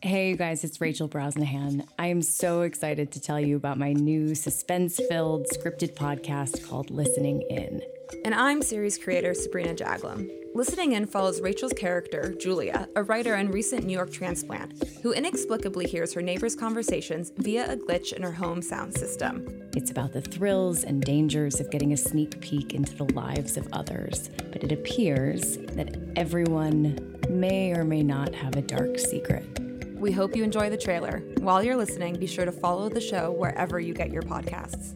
Hey, you guys, it's Rachel Brosnahan. I am so excited to tell you about my new suspense filled scripted podcast called Listening In. And I'm series creator Sabrina Jaglom. Listening In follows Rachel's character, Julia, a writer and recent New York transplant, who inexplicably hears her neighbors' conversations via a glitch in her home sound system. It's about the thrills and dangers of getting a sneak peek into the lives of others, but it appears that everyone may or may not have a dark secret. We hope you enjoy the trailer. While you're listening, be sure to follow the show wherever you get your podcasts.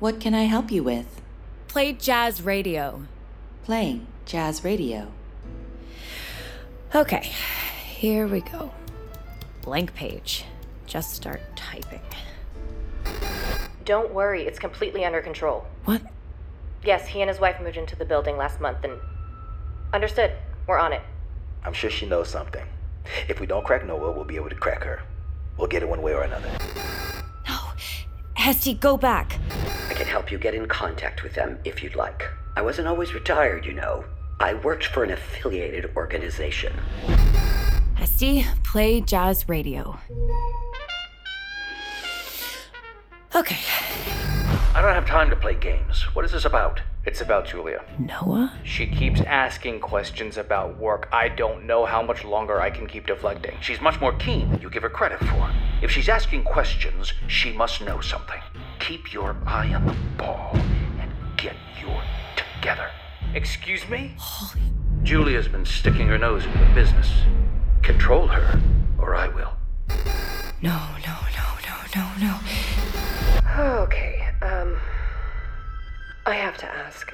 What can I help you with? Play jazz radio. Playing jazz radio. Okay, here we go. Blank page. Just start typing. Don't worry, it's completely under control. What? Yes, he and his wife moved into the building last month and. Understood. We're on it. I'm sure she knows something. If we don't crack Noah, we'll be able to crack her. We'll get it one way or another. No. Hesty, go back. I can help you get in contact with them if you'd like. I wasn't always retired, you know. I worked for an affiliated organization. Hesty, play jazz radio. Okay. I don't have time to play games. What is this about? It's about Julia. Noah? She keeps asking questions about work. I don't know how much longer I can keep deflecting. She's much more keen than you give her credit for. If she's asking questions, she must know something. Keep your eye on the ball and get your together. Excuse me? Holy. Julia's been sticking her nose into the business. Control her, or I will. No, no, no, no, no, no. Okay. I have to ask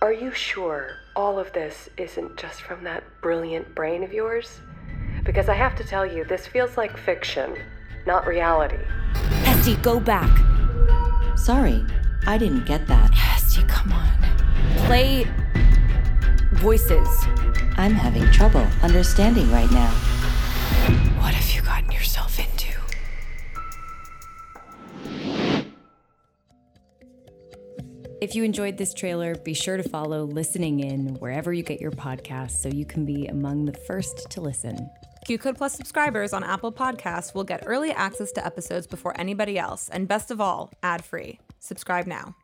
Are you sure all of this isn't just from that brilliant brain of yours? Because I have to tell you, this feels like fiction, not reality. Hesty, go back. Sorry, I didn't get that. Hesty, come on. Play voices. I'm having trouble understanding right now. What have you gotten yourself If you enjoyed this trailer, be sure to follow Listening In wherever you get your podcasts so you can be among the first to listen. Q Code Plus subscribers on Apple Podcasts will get early access to episodes before anybody else, and best of all, ad free. Subscribe now.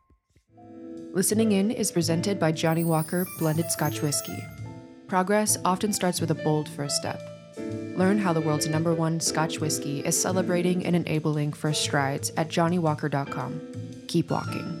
Listening In is presented by Johnnie Walker Blended Scotch Whiskey. Progress often starts with a bold first step. Learn how the world's number one Scotch whiskey is celebrating and enabling first strides at johnniewalker.com. Keep walking.